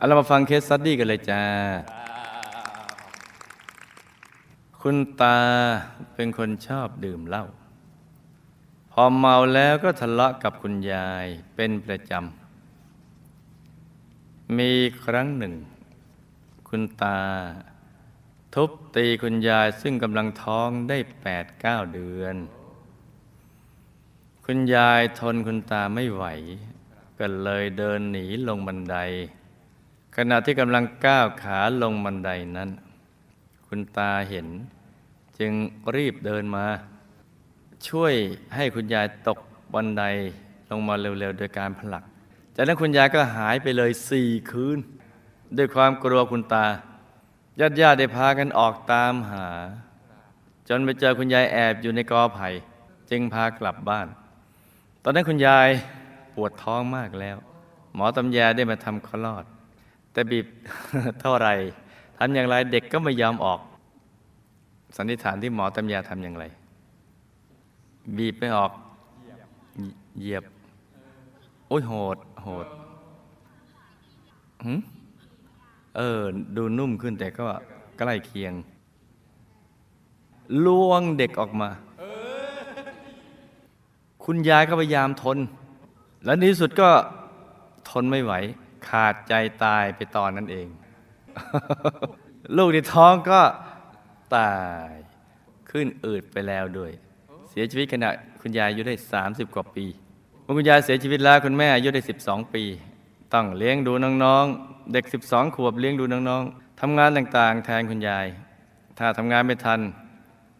เอาเรามาฟัง case study กันเลยจ้า คุณตาเป็นคนชอบดื่มเหล้า พอเมาแล้วก็ทะเลาะกับคุณยายเป็นประจำ มีครั้งหนึ่ง คุณตา ทุบตีคุณยายซึ่งกำลังท้องได้แปดเก้าเดือน คุณยายทนคุณตาไม่ไหว ก็เลยเดินหนีลงบันได ณะที่กำลังก้าวขาลงบันไดนั้น คุณตาเห็น จึงรีบเดินมา ช่วยให้คุณยายตกบันไดลงมาเร็วๆ โดยการผลัก จากนั้นคุณยายก็หายไปเลยสี่คืน ด้วยความกลัวคุณตาญาติญาติๆได้พากันออกตามหา จนไปเจอคุณยายแอบอยู่ในกอไผ่จึงพากลับบ้าน ตอนนั้นคุณยายปวดท้องมากแล้ว หมอตำแยได้มาทำคลอด แต่บีบเท่าไรทำอย่างไรเด็กก็ไม่ยอมออก สันนิษฐานที่หมอตำยาทำอย่างไร บีบไม่ออกเหยียบ โอ้ยโหด โหดหืมเออ ดูนุ่มขึ้นแต่ก็ใกล้เคียงลวงเด็กออกมา คุณยายก็พยายามทน และในที่สุดก็ทนไม่ไหว ขาดใจตายไปตอนนั้นเอง ลูกในท้องก็ตายขึ้นอืดไปแล้วด้วย เสียชีวิตขณะคุณยายอายุได้ 30 กว่าปีเมื่อคุณยายเสียชีวิตแล้วคุณแม่อายุได้ 12 ปี ต้องเลี้ยงดูน้องๆ เด็ก 12 ขวบเลี้ยงดูน้องๆทำงานต่างๆ แทนคุณยาย ถ้าทำงานไม่ทัน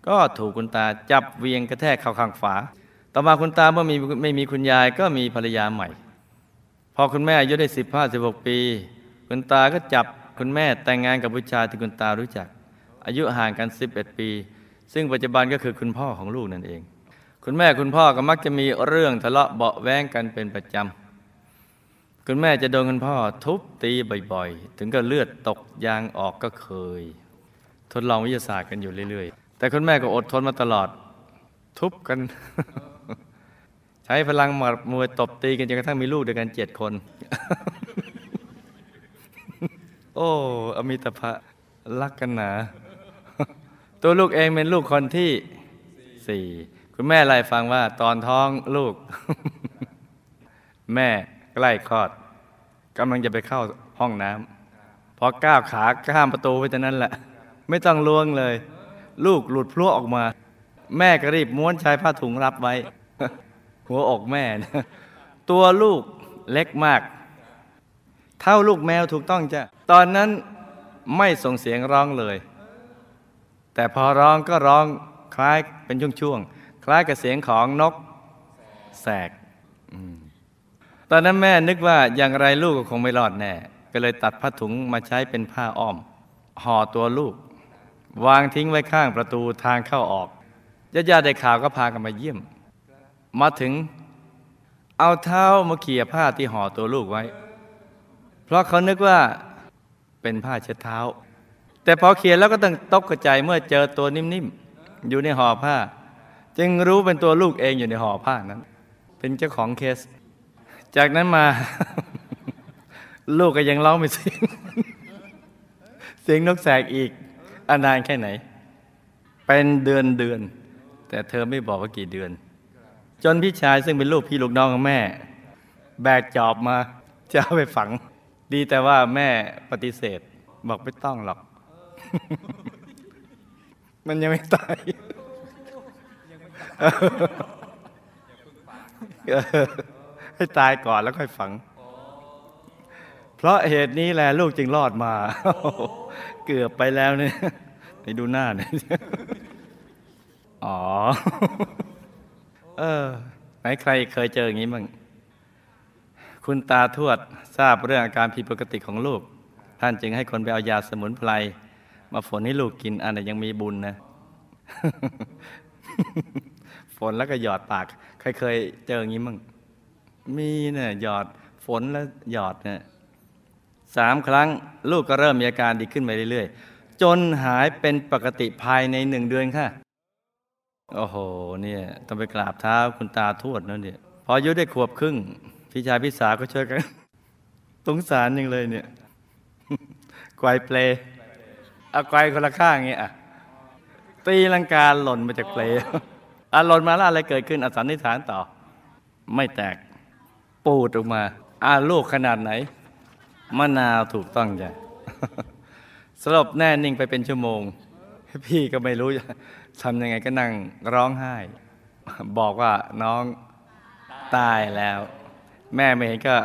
ก็ถูกคุณตาจับเวียงกระแทกเข้าข้างฝา ต่อมาคุณตาเมื่อมีไม่มีคุณยายก็มีภรรยาใหม่ พอคุณแม่อายุได้สิบห้าสิบหกปี คุณตาก็จับคุณแม่แต่งงานกับผู้ชายที่คุณตารู้จัก อายุห่างกัน11ปี ซึ่งปัจจุบันก็คือคุณพ่อของลูกนั่นเอง คุณแม่คุณพ่อก็มักจะมีเรื่องทะเลาะเบาะแว้งกันเป็นประจำคุณแม่จะโดนคุณพ่อทุบตีบ่อยๆ ถึงกับเลือดตกยางออกก็เคย ทดลองวิทยาศาสตร์กันอยู่เรื่อยๆ แต่คุณแม่ก็อดทนมาตลอด ทุบกัน ช้พลังหมัดมวยตบตีกันจนกระทั่งมีลูกด้วยกันเจ็ดคน โอ้ อมิตภะรักกันหนา ตัวลูกเองเป็นลูกคนที่สี่คุณแม่ไล่ฟังว่า ตอนท้องลูก แม่ใกล้คลอดกำลังจะไปเข้าห้องน้ำพอก้าวขาข้ามประตูไปจากนั้นแหละ ไม่ต้องล้วงเลย ลูกหลุดพลั่วออกมา แม่ก็รีบม้วนชายผ้าถุงรับไว้ หัวอกแม่นะตัวลูกเล็กมาก เท่าลูกแมวถูกต้องจ้ะ ตอนนั้นไม่ส่งเสียงร้องเลย แต่พอร้องก็ร้องคล้ายเป็นช่วงๆ คล้ายกับเสียงของนกแสกอตอนนั้นแม่นึกว่าอย่างไรลูกก็คงไม่รอดแน่ ก็เลยตัดผ้าถุงมาใช้เป็นผ้าอ้อม ห่อตัวลูก วางทิ้งไว้ข้างประตูทางเข้าออกญาติๆได้ข่าวก็พากันมาเยี่ยม มาถึงเอาเท้ามาเขี่ยผ้าที่ห่อตัวลูกไว้ เพราะเขานึกว่าเป็นผ้าเช็ดเท้า แต่พอเขี่ยแล้วก็ต้องตกกระจายเมื่อเจอตัวนิ่มๆอยู่ในห่อผ้า จึงรู้เป็นตัวลูกเองอยู่ในห่อผ้านั้น เป็นเจ้าของเคส จากนั้นมา ลูกก็ยังร้องไม่เสียงเสียงนกแสกอีกอนนานแค่ไหน เป็นเดือนเดือน แต่เธอไม่บอกว่ากี่เดือน จนพี่ชายซึ่งเป็นลูกพี่ลูกน้องของแม่ แบกจอบมาจะเอาไปฝัง ดีแต่ว่าแม่ปฏิเสธ บอกไม่ต้องหรอก มันยังไม่ตายให้ตายก่อนแล้วค่อยฝัง เพราะเหตุนี้แหละลูกจึงรอดมา เกือบไปแล้วเนี่ยไปดูหน้าหน่อยอ๋อ เออ ไหนใครเคยเจออย่างนี้บ้างคุณตาทวดทราบเรื่องอาการผิดปกติของลูก ท่านจึงให้คนไปเอายาสมุนไพรมาฝนให้ลูกกินอันไหนยังมีบุญนะฝนแล้วก็หยอดปาก ใครเคยเจออย่างนี้บ้างมีเนี่ยหยอดฝนแล้วหยอดเนี่ยสามครั้งลูกก็เริ่มมีอาการดีขึ้นไปเรื่อยๆ จนหายเป็นปกติภายในหนึ่งเดือนค่ะ โอ้โหเนี่ยต้องไปกราบเท้าคุณตาทวดนั่นเนี่ยพออายุได้ขวบครึ่งพี่ชายพี่สาวก็ช่วยกันสงสารยังเลยเนี่ยไกวเปลเอาไกวคนละข้างเงี้ยอะตีลังกาหล่นมาจากเปลอะหล่นมาแล้วอะไรเกิดขึ้นอสันนิษฐานต่อ ไม่แตกปูดออกมาอ่าลูกขนาดไหนมะนาวถูกต้องจ้ะสลบแน่นิ่งไปเป็นชั่วโมง พี่ก็ไม่รู้จะ ทำยังไงก็นั่งร้องไห้ บอกว่าน้องตายแล้ว แม่ไม่เห็นก็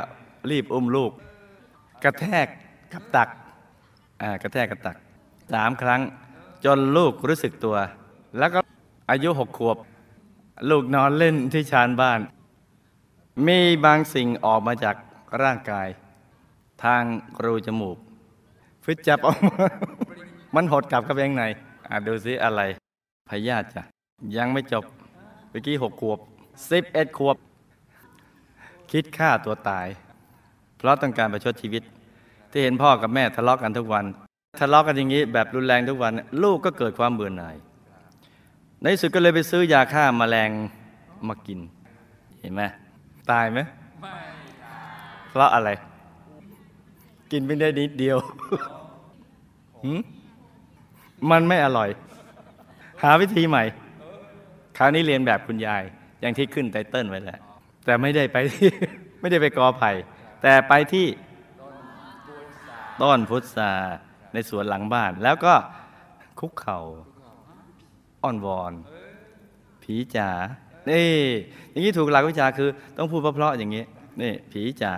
รีบอุ้มลูก กระแทกกับตักอ่ากระแทกกับตักสามครั้งจนลูกรู้สึกตัว แล้วก็อายุหกขวบ ลูกนอนเล่นที่ชานบ้าน มีบางสิ่งออกมาจากร่างกาย ทางรูจมูกฟึดจับออกมามันหดกลับเข้าไปข้างในอะดูซิอะไร พยาธิจ้ะยังไม่จบเมื่อกี้หกขวบสิบเอ็ดขวบ คิดฆ่าตัวตาย เพราะต้องการประชดชีวิต ที่เห็นพ่อกับแม่ทะเลาะกันทุกวันทะเลาะกันอย่างนี้แบบรุนแรงทุกวัน ลูกก็เกิดความเบื่อหน่าย ในสุดก็เลยไปซื้อยาฆ่ามาแมลงมากิน เห็นไหมตายไหมไม่เพราะอะไร กินไม่ได้นิดเดียวหืมมันไม่อร่อย หาวิธีใหม่ คราวนี้เรียนแบบคุณยาย อย่างที่ขึ้นไตเติ้ลไว้แล้วแต่ไม่ได้ไปที่ไม่ได้ไปกอไผ่ แต่ไปที่ต้นพุทราในสวนหลังบ้าน แล้วก็คุกเข่าอ้อนวอน ผีจ๋านี่อย่างนี้ถูกหลักวิชาคือ ต้องพูดเพราะๆอย่างนี้นี่ผีจ๋า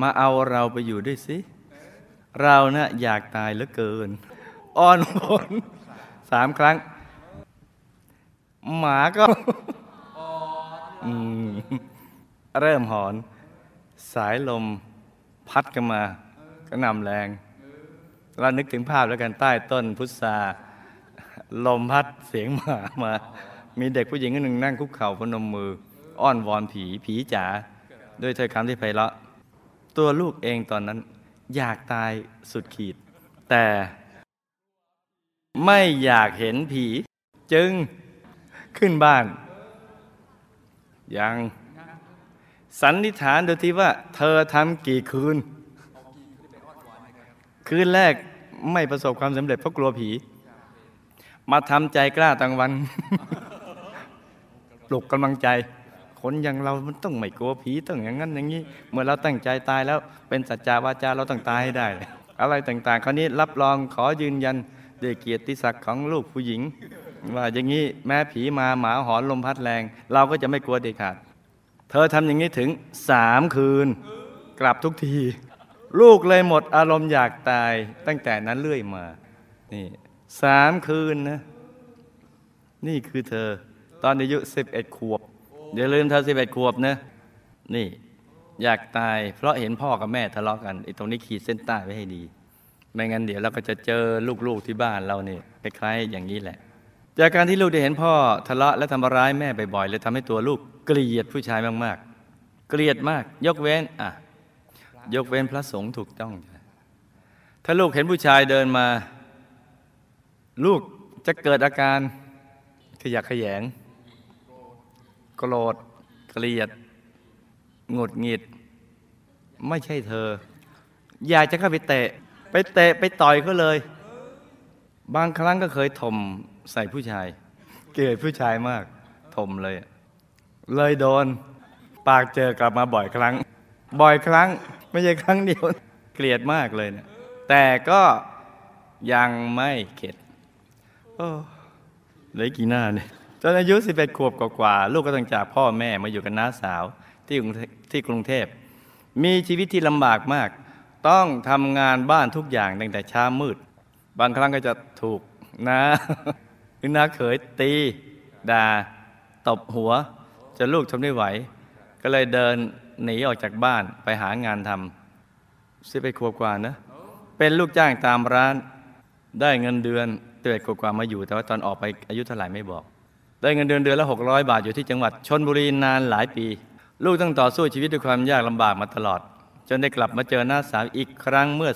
มาเอาเราไปอยู่ด้วยสิ เรานะ่ะอยากตายเหลือเกิน อ้อนวอน สามครั้ง หมาก็อืมเริ่มหอน สายลมพัดกันมาก็นำแรงเรานึกถึงภาพแล้วกันใต้ต้นพุทราลมพัดเสียงหมามา มีเด็กผู้หญิงคนหนึ่งนั่งคุกเข่าพนมมือ อ้อนวอนผีผีจ๋าด้วยถ้อยคำที่ไพเราะ ตัวลูกเองตอนนั้น อยากตายสุดขีด แต่ ไม่อยากเห็นผี จึงขึ้นบ้าน ยัง สันนิษฐานโดยที่ว่า เธอทำกี่คืน คืนแรกไม่ประสบความสำเร็จเพราะกลัวผี มาทำใจกล้าตั้งวันปลุกกำลังใจคนอย่างเรามันต้องไม่กลัวผีต้องอย่างนั้นอย่างนี้ เมื่อเราตั้งใจตายแล้วเป็นสัจจาวาจาเราต้องตายให้ได้ อะไรต่างๆ คราวนี้รับรองขอยืนยัน ด้วยเกียรติศักดิ์ของลูกผู้หญิง ว่าอย่างนี้แม้ผีมาหมาหอนลมพัดแรง เราก็จะไม่กลัวเด็ดขาด เธอทำอย่างนี้ถึงสามคืน กลับทุกที ลูกเลยหมดอารมณ์อยากตายตั้งแต่นั้นเรื่อยมา นี่สามคืนนะ นี่คือเธอ ตอนอายุสิบเอ็ดขวบอย่าลืมเธอสิบเอ็ดขวบนะ นี่อยากตายเพราะเห็นพ่อกับแม่ทะเลาะกันไอ้ตรงนี้ขีดเส้นใต้ไว้ให้ดี ไม่งั้นเดี๋ยวเราก็จะเจอลูกๆที่บ้านเราเนี่ยคล้ายๆ อย่างนี้แหละ จากการที่ลูกได้เห็นพ่อทะเลาะและทำร้ายแม่บ่อยๆเลยทำให้ตัวลูกเกลียดผู้ชายมากๆ เกลียดมาก ยกเว้นอะยกเว้นพระสงฆ์ถูกต้อง ถ้าลูกเห็นผู้ชายเดินมา ลูกจะเกิดอาการขยักขยง โกรธ เกลียด หงุดหงิด ไม่ใช่เธอ อยากจะเข้าไปเตะ ไปเตะไปต่อยเขาเลย บางครั้งก็เคยถมใส่ผู้ชาย เกลียดผู้ชายมากถมเลย เลยโดน ปากเจอกลับมาบ่อยครั้ง บ่อยครั้ง ไม่ใช่ครั้งเดียว เกลียดมากเลยเนะแต่ก็ยังไม่เข็ดโอ้เลือกี่หน้าเนี่ยจนอายุ11ขวบกว่าๆลูกก็ต้องจากพ่อแม่มาอยู่กับน้าสาวที่ที่กรุงเทพ มีชีวิตที่ลำบากมาก ต้องทำงานบ้านทุกอย่างตั้งแต่เช้ามืด บางครั้งก็จะถูกนาหรือนาเขยตีด่าตบหัวจนลูกทนไม่ไหว ก็เลยเดินหนีออกจากบ้านไปหางานทำสิบเอ็ดขวกว่านะ เป็นลูกจ้างตามร้าน ได้เงินเดือนเตือนกว่ามาอยู่ แต่ว่าตอนออกไปอายุเท่าไหร่ไม่บอก ได้เงินเดือนเดือนละ 600 บาทอยู่ที่จังหวัดชนบุรีนานหลายปี ลูกต้องต่อสู้ชีวิตด้วยความยากลำบากมาตลอด จนได้กลับมาเจอหน้าสาวอีกครั้งเมื่อ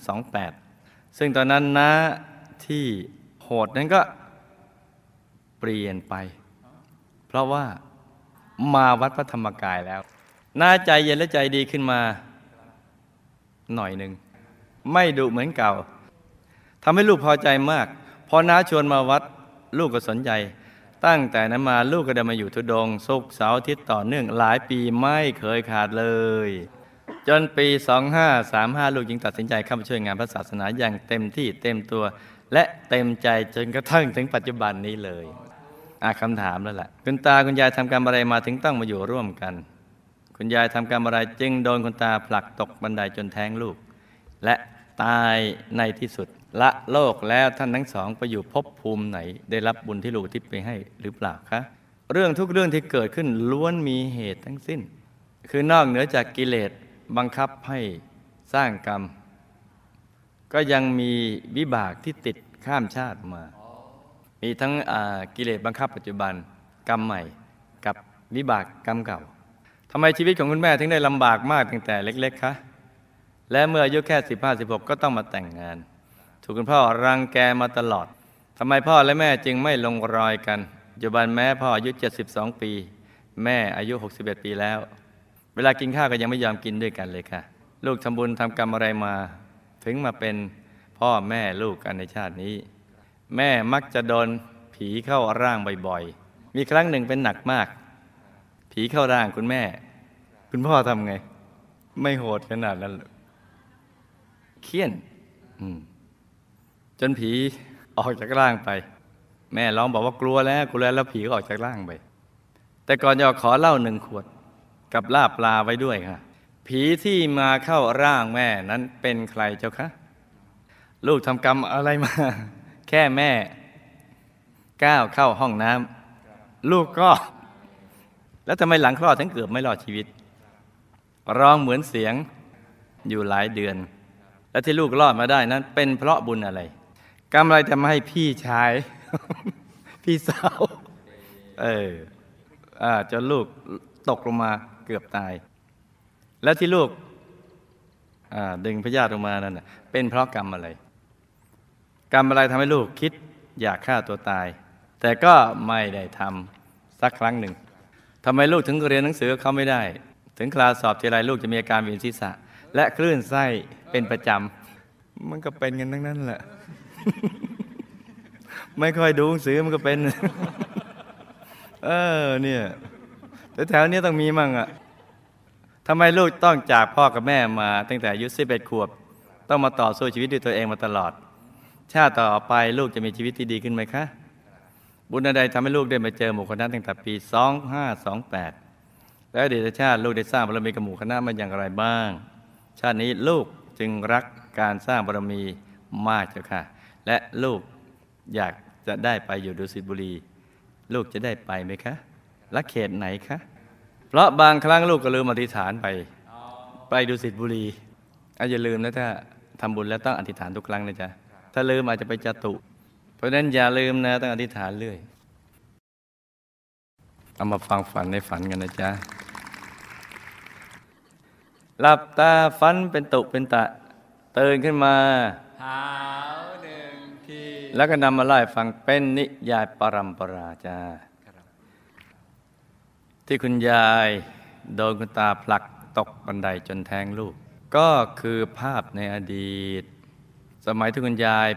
2528 ซึ่งตอนนั้นน้าที่โหดนั้นก็เปลี่ยนไป เพราะว่ามาวัดพระธรรมกายแล้วน่าใจเย็นและใจดีขึ้นมาหน่อยหนึ่ง ไม่ดุเหมือนเก่าทำให้ลูกพอใจมาก พอน้าชวนมาวัดลูกก็สนใจ ตั้งแต่นั้นมาลูกก็ได้มาอยู่ทุดงค์ศุกเสาร์อาทิตย์ต่อเนื่องหลายปีไม่เคยขาดเลย จนปี 2535 ลูกจึงตัดสินใจเข้ามาช่วยงานพระศาสนาอย่างเต็มที่เต็มตัว และเต็มใจจนกระทั่งถึงปัจจุบันนี้เลยอาคำถามแล้วแหละคุณตาคุณยายทำกรรมอะไรมาถึงต้องมาอยู่ร่วมกัน คุณยายทำกรรมอะไรจึงโดนคุณตาผลักตกบันไดจนแท้งลูก และตายในที่สุดละโลกแล้วท่านทั้งสองไปอยู่ภพภูมิไหน ได้รับบุญที่ลูกทิพไปให้หรือเปล่าคะเรื่องทุกเรื่องที่เกิดขึ้นล้วนมีเหตุทั้งสิ้น คือนอกเหนือจากกิเลส บังคับให้สร้างกรรม ก็ยังมีวิบากที่ติดข้ามชาติมา มีทั้งกิเลสบังคับปัจจุบันกรรมใหม่กับวิบากกรรมเก่าทำไมชีวิตของคุณแม่ถึงได้ลำบากมากตั้งแต่เล็ก ๆคะและเมื่ออายุแค่ 15 16 ก็ต้องมาแต่งงาน ถูกคุณพ่อรังแกมาตลอดทำไมพ่อและแม่จึงไม่ลงรอยกันปัจจุบันแม่พ่ออายุ 72 ปี แม่อายุ 61 ปีแล้ว เวลากินข้าวก็ยังไม่ยอมกินด้วยกันเลยค่ะ ลูกทำบุญทำกรรมอะไรมา ถึงมาเป็นพ่อแม่ลูกกันในชาตินี้ แม่มักจะโดนผีเข้าร่างบ่อยๆ มีครั้งหนึ่งเป็นหนักมาก ผีเข้าร่างคุณแม่ คุณพ่อทำไง ไม่โหดขนาดนั้นเคี่ยนจนผีออกจากร่างไป แม่ร้องบอกว่ากลัวแล้วกลัวแล้วแล้วผีก็ออกจากร่างไป แต่ก่อนจะขอเหล้าหนึ่งขวด กับลาบปลาไว้ด้วยค่ะ ผีที่มาเข้าร่างแม่นั้นเป็นใครเจ้าคะ ลูกทำกรรมอะไรมา แค่แม่ ก้าวเข้าห้องน้ำลูกก็ แล้วทำไมหลังคลอดถึงเกือบไม่รอดชีวิต ร้องเหมือนเสียงอยู่หลายเดือน และที่ลูกรอดมาได้นั้น เป็นเพราะบุญอะไรกรรมอะไรทำให้พี่ชาย พี่สาว เอออ่าจนลูกตกลงมา เกือบตาย แล้วที่ลูกดึงพยาธิออกมานั่นเป็นเพราะกรรมอะไร กรรมอะไรทำให้ลูกคิดอยากฆ่าตัวตาย แต่ก็ไม่ได้ทำสักครั้งหนึ่งทำไมลูกถึงเรียนหนังสือเขาไม่ได้ ถึงคลาสสอบทีไรลูกจะมีอาการเวียนศีรษะ และคลื่นไส้เป็นประจำมันก็เป็นกันทั้งนั้นแหละ ไม่ค่อยดูหนังสือมันก็เป็น เออเนี่ย แต่แถวเนี้ยต้องมีมั่งอะทำไมลูกต้องจากพ่อกับแม่มาตั้งแต่อายุ11ขวบ ต้องมาต่อสู้ชีวิตด้วยตัวเองมาตลอด ชาติต่อไปลูกจะมีชีวิตที่ดีขึ้นไหมคะ บุญใดทำให้ลูกได้มาเจอหมู่คณะตั้งแต่ปี 2528 แล้วอดีตชาติลูกได้สร้างบารมีกับหมู่คณะมาอย่างไรบ้าง ชาตินี้ลูกจึงรักการสร้างบารมีมากเจ้าค่ะ และลูกอยากจะได้ไปอยู่ดุสิตบุรี ลูกจะได้ไปไหมคะ และเขตไหนคะ เพราะบางครั้งลูกก็ลืมอธิษฐานไป ไปดุสิตบุรีอะอย่าลืมนะถ้าทำบุญแล้วต้องอธิษฐานทุกครั้งนะจ๊ะ ถ้าลืมอาจจะไปจตุ เพราะฉะนั้นอย่าลืมนะต้องอธิษฐานเรื่อย เอามาฟังฝันในฝันกันนะจ๊ะ หลับตาฝันเป็นตุเป็นตะตื่นขึ้นมาหาวหนึ่งทีแล้วก็นำมาไล่าให้ฟังเป็นนิยายปรัมปราจ้า ที่คุณยายโดนคุณตาผลักตกบันไดจนแทงลูก ก็คือภาพในอดีต สมัยที่คุณยาย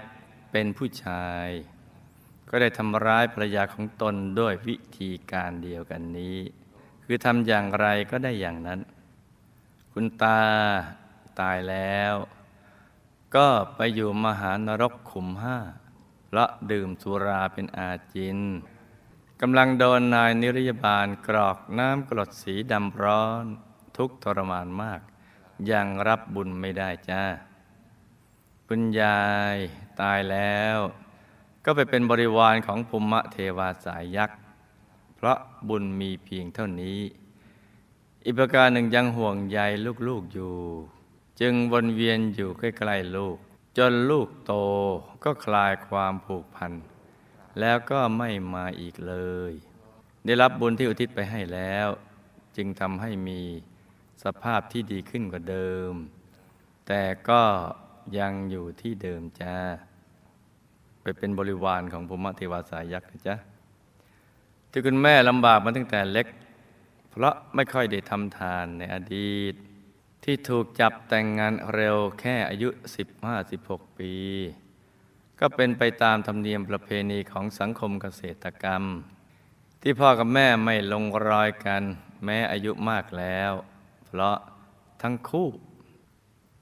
เป็นผู้ชาย ก็ได้ทำร้ายภรรยาของตนด้วยวิธีการเดียวกันนี้ คือทำอย่างไรก็ได้อย่างนั้น คุณตาตายแล้ว ก็ไปอยู่มหานรกขุมห้าเพราะดื่มสุราเป็นอาจิน กำลังโดนนายนิรยาบาลกรอกน้ำกรดสีดำร้อน ทุกทรมานมาก ยังรับบุญไม่ได้จ้าคุณยายตายแล้ว ก็ไปเป็นบริวารของภูมะเทวาสายยักษ์ เพราะบุญมีเพียงเท่านี้ อีกประการหนึ่งยังห่วงใยลูกๆอยู่ จึงวนเวียนอยู่ใกล้ๆลูก จนลูกโตก็คลายความผูกพัน แล้วก็ไม่มาอีกเลย ได้รับบุญที่อุทิศไปให้แล้ว จึงทำให้มีสภาพที่ดีขึ้นกว่าเดิม แต่ก็ยังอยู่ที่เดิมจ้าไปเป็นบริวารของภูมิเทวาสายักษ์นะจ๊ะที่คุณแม่ลำบากมาตั้งแต่เล็ก เพราะไม่ค่อยได้ทำทานในอดีต ที่ถูกจับแต่งงานเร็วแค่อายุ 15-16 ปี ก็เป็นไปตามธรรมเนียมประเพณีของสังคมเกษตรกรรม ที่พ่อกับแม่ไม่ลงรอยกัน แม้อายุมากแล้ว เพราะทั้งคู่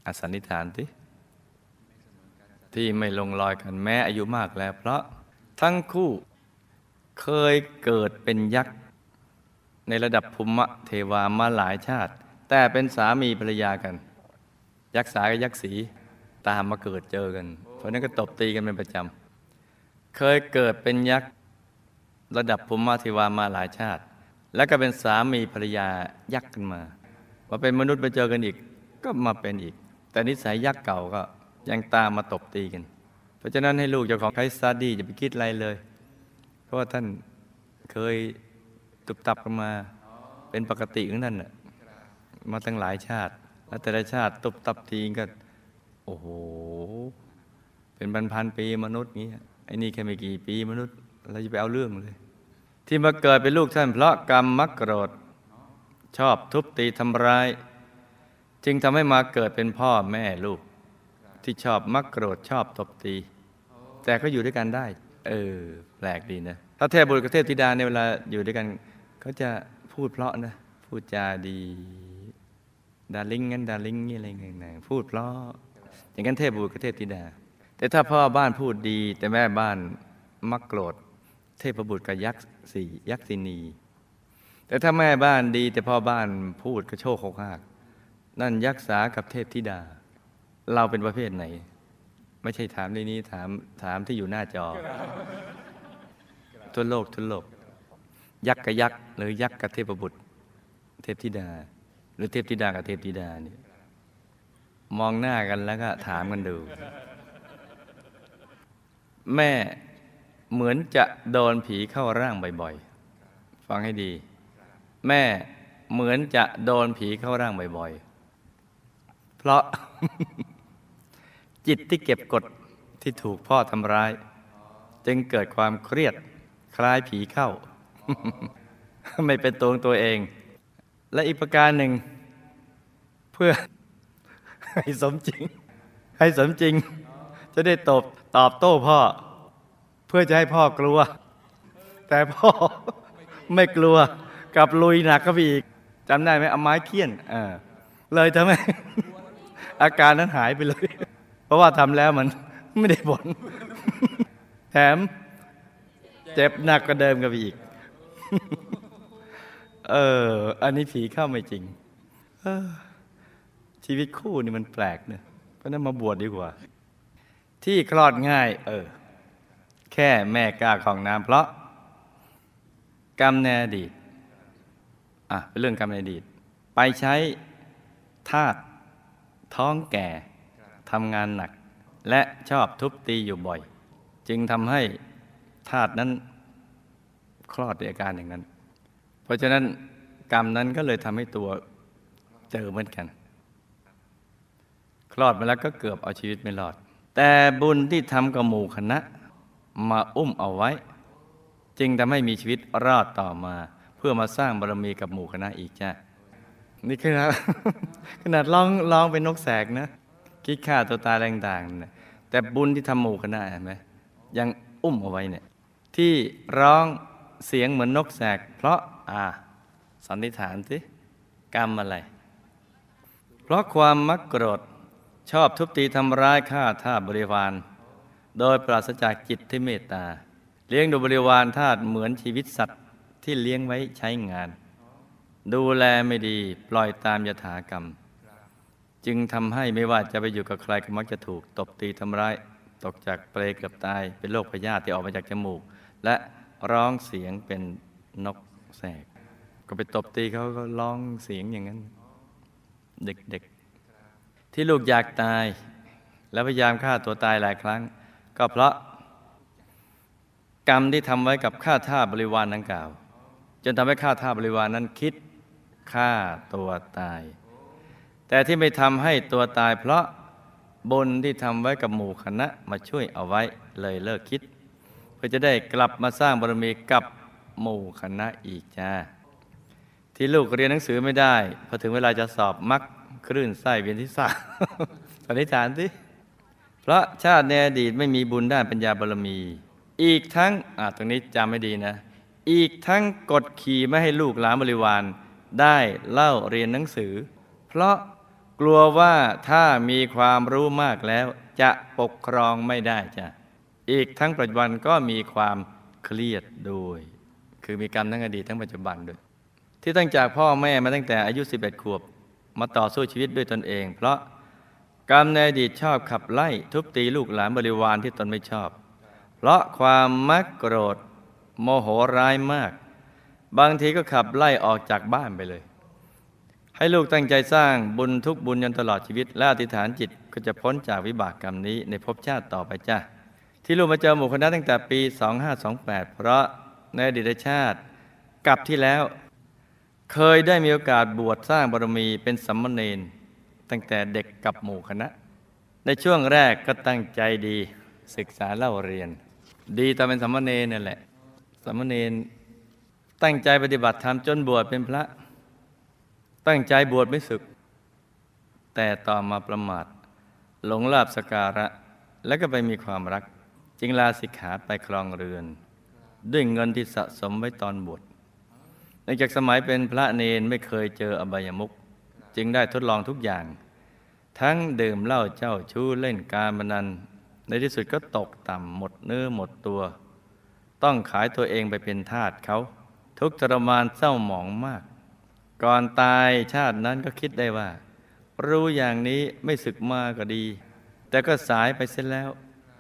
อสันนิฐานที่ที่ไม่ลงรอยกันแม้อายุมากแล้ว เพราะทั้งคู่เคยเกิดเป็นยักษ์ ในระดับภูมิเทวามาหลายชาติ แต่เป็นสามีภรรยากัน ยักษ์สากับยักษ์สีตามมาเกิดเจอกัน เพราะนั้นก็ตบตีกันเป็นประจำ เคยเกิดเป็นยักษ์ระดับภูมิเทวามาหลายชาติ แล้วก็เป็นสามีภรรยายักษ์กันมาพอเป็นมนุษย์ไปเจอกันอีกก็มาเป็นอีก แต่นิสัยยักษ์เก่าก็ยังตามมาตบตีกัน เพราะฉะนั้นให้ลูกเจ้าของไคสซาดีจะไปคิดอะไรเลย เพราะว่าท่านเคยตุบตับกันมาเป็นปกติของท่านน่ะมาตั้งหลายชาติ แล้วแต่ละชาติตุบตับทีก็ โอ้โห เป็นพันพันปีมนุษย์งี้ไอ้นี่แค่ไม่กี่ปีมนุษย์เราจะไปเอาเรื่องเลย ที่มาเกิดเป็นลูกท่าน เพราะกรรมมักโกรธชอบทุบตีทำร้าย จึงทำให้มาเกิดเป็นพ่อแม่ลูก ที่ชอบมักโกรธชอบตบตี แต่ก็อยู่ด้วยกันได้ เออ แปลกดีนะถ้าเทพบุตรกับเทพธิดาในเวลาอยู่ด้วยกันเขาจะพูดเพราะนะพูดจาดีดาริงงั้นดาริงนี่อะไรเงี้ยพูดเพราะอย่างนั้นเทพบุตรกับเทพธิดา แต่ถ้าพ่อบ้านพูดดี แต่แม่บ้านมักโกรธ เทพบุตรกับยักษ์สี่ยักษินี แต่ถ้าแม่บ้านดี แต่พ่อบ้านพูดกระโชกโคกหากนั่นยักษ์สากับเทพธิดา เราเป็นประเภทไหน ไม่ใช่ถามในนี้ถามถามที่อยู่หน้าจอทั่วโลกทั่วโลก ยักษ์กับยักษ์หรือยักษ์กับเทพบุตร เทพธิดา หรือเทพธิดากับเทพธิดาเนี่ยมองหน้ากันแล้วก็ถามกันดู แม่เหมือนจะโดนผีเข้าร่างบ่อยๆ ฟังให้ดี แม่เหมือนจะโดนผีเข้าร่างบ่อยๆ เพราะ จิตที่เก็บกดที่ถูกพ่อทำร้าย จึงเกิดความเครียดคล้ายผีเข้า ไม่เป็นตัวของตัวเอง และอีกประการหนึ่ง เพื่อให้สมจริง ให้สมจริง จะได้ตบ ตอบโต้พ่อ เพื่อจะให้พ่อกลัว แต่พ่อไม่กลัวกลับลุยหนักเข้าไปอีกจำได้ไหมเอาไม้เคี่ยนอ่าเลยทำให้อาการนั้นหายไปเลย เพราะว่าทำแล้วมันไม่ได้ผลแถมเจ็บหนักกว่าเดิมกับอีก เออ อันนี้ผีเข้าไม่จริง เออ ชีวิตคู่นี่มันแปลกเนะเพราะนั้นมาบวชดีกว่า ที่คลอดง่าย เออ แค่แม่กล้าของน้ำเพราะ กรรมในอดีต อะ เป็นเรื่องกรรมในอดีต ไปใช้ธาตุท้องแก่ทำงานหนัก และชอบทุบตีอยู่บ่อย จึงทำให้ธาตุนั้นคลอดด้วยอาการอย่างนั้น เพราะฉะนั้นกรรมนั้นก็เลยทำให้ตัวเจอเหมือนกัน คลอดมาแล้วก็เกือบเอาชีวิตไม่รอด แต่บุญที่ทำกับหมู่คณะ มาอุ้มเอาไว้ จึงทำให้มีชีวิตรอดต่อมา เพื่อมาสร้างบารมีกับหมู่คณะอีกจ้ะนี่ขนาดขนาดร้องร้องเป็นนกแสกนะคิดฆ่าตัวตายแรงต่างๆนะแต่บุญที่ทำหมู่คณะเห็นไหมยังอุ้มเอาไว้เนี่ยที่ร้องเสียงเหมือนนกแสก เพราะอ่าสันนิษฐานสิกรรมอะไร เพราะความมักโกรธ ชอบทุบตีทำร้ายฆ่าท่าสบริวาร โดยปราศจากจิตที่เมตตา เลี้ยงดูบริวารทาสเหมือนชีวิตสัตว์ที่เลี้ยงไว้ใช้งาน ดูแลไม่ดีปล่อยตามยถากรรม จึงทำให้ไม่ว่าจะไปอยู่กับใครก็มักจะถูกตบตีทำร้าย ตกจากเปลเกือบตาย เป็นโรคพยาธิที่ออกมาจากจมูก และร้องเสียงเป็นนกแสก ก็ไปตบตีเขาก็ร้องเสียงอย่างนั้น เด็กๆ ที่ลูกอยากตาย และพยายามฆ่าตัวตายหลายครั้ง ก็เพราะ กรรมที่ทำไว้กับข้าท่าบริวารดังกล่าว จนทำให้ข้าท่าบริวารนั้นคิดฆ่าตัวตาย แต่ที่ไม่ทำให้ตัวตาย เพราะบุญที่ทำไว้กับหมู่คณะมาช่วยเอาไว้เลยเลิกคิด เพื่อจะได้กลับมาสร้างบารมีกับหมู่คณะอีกจ้าที่ลูกเรียนหนังสือไม่ได้พอถึงเวลาจะสอบมัก คลื่นไส้เวียนทิศะสันนิษฐานสิเพราะชาติในอดีตไม่มีบุญด้านปัญญาบารมี อีกทั้งอ่าตรงนี้จำไม่ดีนะ อีกทั้งกดขี่ไม่ให้ลูกหลานบริวาร ได้เล่าเรียนหนังสือ เพราะกลัวว่าถ้ามีความรู้มากแล้ว จะปกครองไม่ได้จ้ะอีกทั้งปัจจุบันก็มีความเครียดด้วย คือมีกรรมทั้งอดีตทั้งปัจจุบันด้วย ที่ตั้งจากพ่อแม่มาตั้งแต่อายุ 11 ขวบ มาต่อสู้ชีวิตด้วยตนเอง เพราะกรรมในอดีตชอบขับไล่ทุบตีลูกหลานบริวารที่ตนไม่ชอบ เพราะความมักโกรธโมโหร้ายมาก บางทีก็ขับไล่ออกจากบ้านไปเลย ให้ลูกตั้งใจสร้างบุญทุกบุญจนตลอดชีวิต และอธิษฐานจิตก็จะพ้นจากวิบากกรรมนี้ในภพชาติต่อไปจ้าที่ลูกมาเจอหมู่คณะตั้งแต่ปี 2528 เพราะในอดีตชาติกับที่แล้ว เคยได้มีโอกาสบวชสร้างบารมีเป็นสัมมเนนตั้งแต่เด็กกับหมู่คณะ ในช่วงแรกก็ตั้งใจดีศึกษาเล่าเรียน ดีตอนเป็นสัมมเนนนั่นแหละสัมมเนนตั้งใจปฏิบัติธรรมจนบวชเป็นพระ ตั้งใจบวชไม่ศึก แต่ต่อมาประมาท หลงลาบสการะ แล้วก็ไปมีความรัก จึงลาสิกขาไปครองเรือน ด้วยเงินที่สะสมไว้ตอนบวช นื่องจากสมัยเป็นพระเนนไม่เคยเจออบายมุขจึงได้ทดลองทุกอย่าง ทั้งดื่มเหล้าเจ้าชู้เล่นการพนัน ในที่สุดก็ตกต่ำหมดเนื้อหมดตัว ต้องขายตัวเองไปเป็นทาสเขา ทุกทรมานเศร้าหมองมาก ก่อนตายชาตินั้นก็คิดได้ว่า รู้อย่างนี้ไม่ศึกมาก็ดี แต่ก็สายไปเสียแล้ว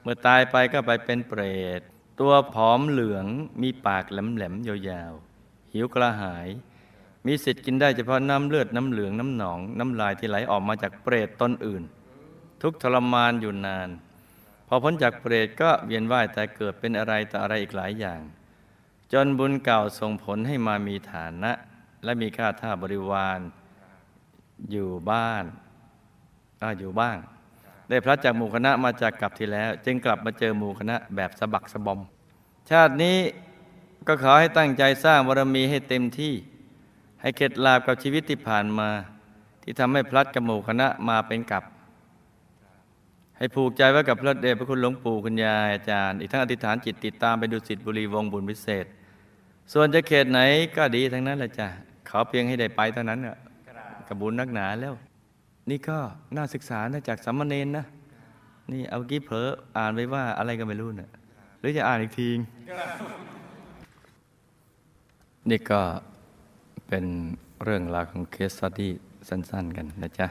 เมื่อตายไปก็ไปเป็นเปรต ตัวผอมเหลืองมีปากแหลมๆยาวๆ หิวกระหาย มีสิทธิ์กินได้เฉพาะน้ำเลือดน้ำเหลืองน้ำหนอง น้ำลายที่ไหลออกมาจากเปรตตนอื่น ทุกทรมานอยู่นาน พอพ้นจากเปรตก็เวียนว่ายแต่เกิดเป็นอะไรต่ออะไรอีกหลายอย่าง จนบุญเก่าส่งผลให้มามีฐานะ และมีค่าท่าบริวารอยู่บ้านออยู่บ้าง ได้พระจากหมู่คณะมาจากกลับที่แล้ว จึงกลับมาเจอหมู่คณะแบบสะบักสะบอม ชาตินี้ ก็ขอให้ตั้งใจสร้างบารมีให้เต็มที่ ให้เข็ดลาบกับชีวิตที่ผ่านมา ที่ทำให้พลัดกับหมู่คณะมาเป็นกับ ให้ผูกใจไว้กับพระเดชพระคุณหลวงปู่คุณยายอาจารย์ อีกทั้งอธิษฐานจิตติดตามไปดูสิทธิบุรีวงบุญพิเศษ ส่วนจะเขตไหนก็ดีทั้งนั้นแหละจ้ะขอเพียงให้ได้ไปเท่านั้นน่ะกระบุญนักหนาแล้ว นี่ก็น่าศึกษานะจากสัมมาเนนนะนี่เอากี้เผลออ่านไว้ว่าอะไรก็ไม่รู้นะ่ะหรือจะอ่านอีกที นี่ก็เป็นเรื่องราวของเคสสตดี้สั้น ๆ กันนะจ๊ะ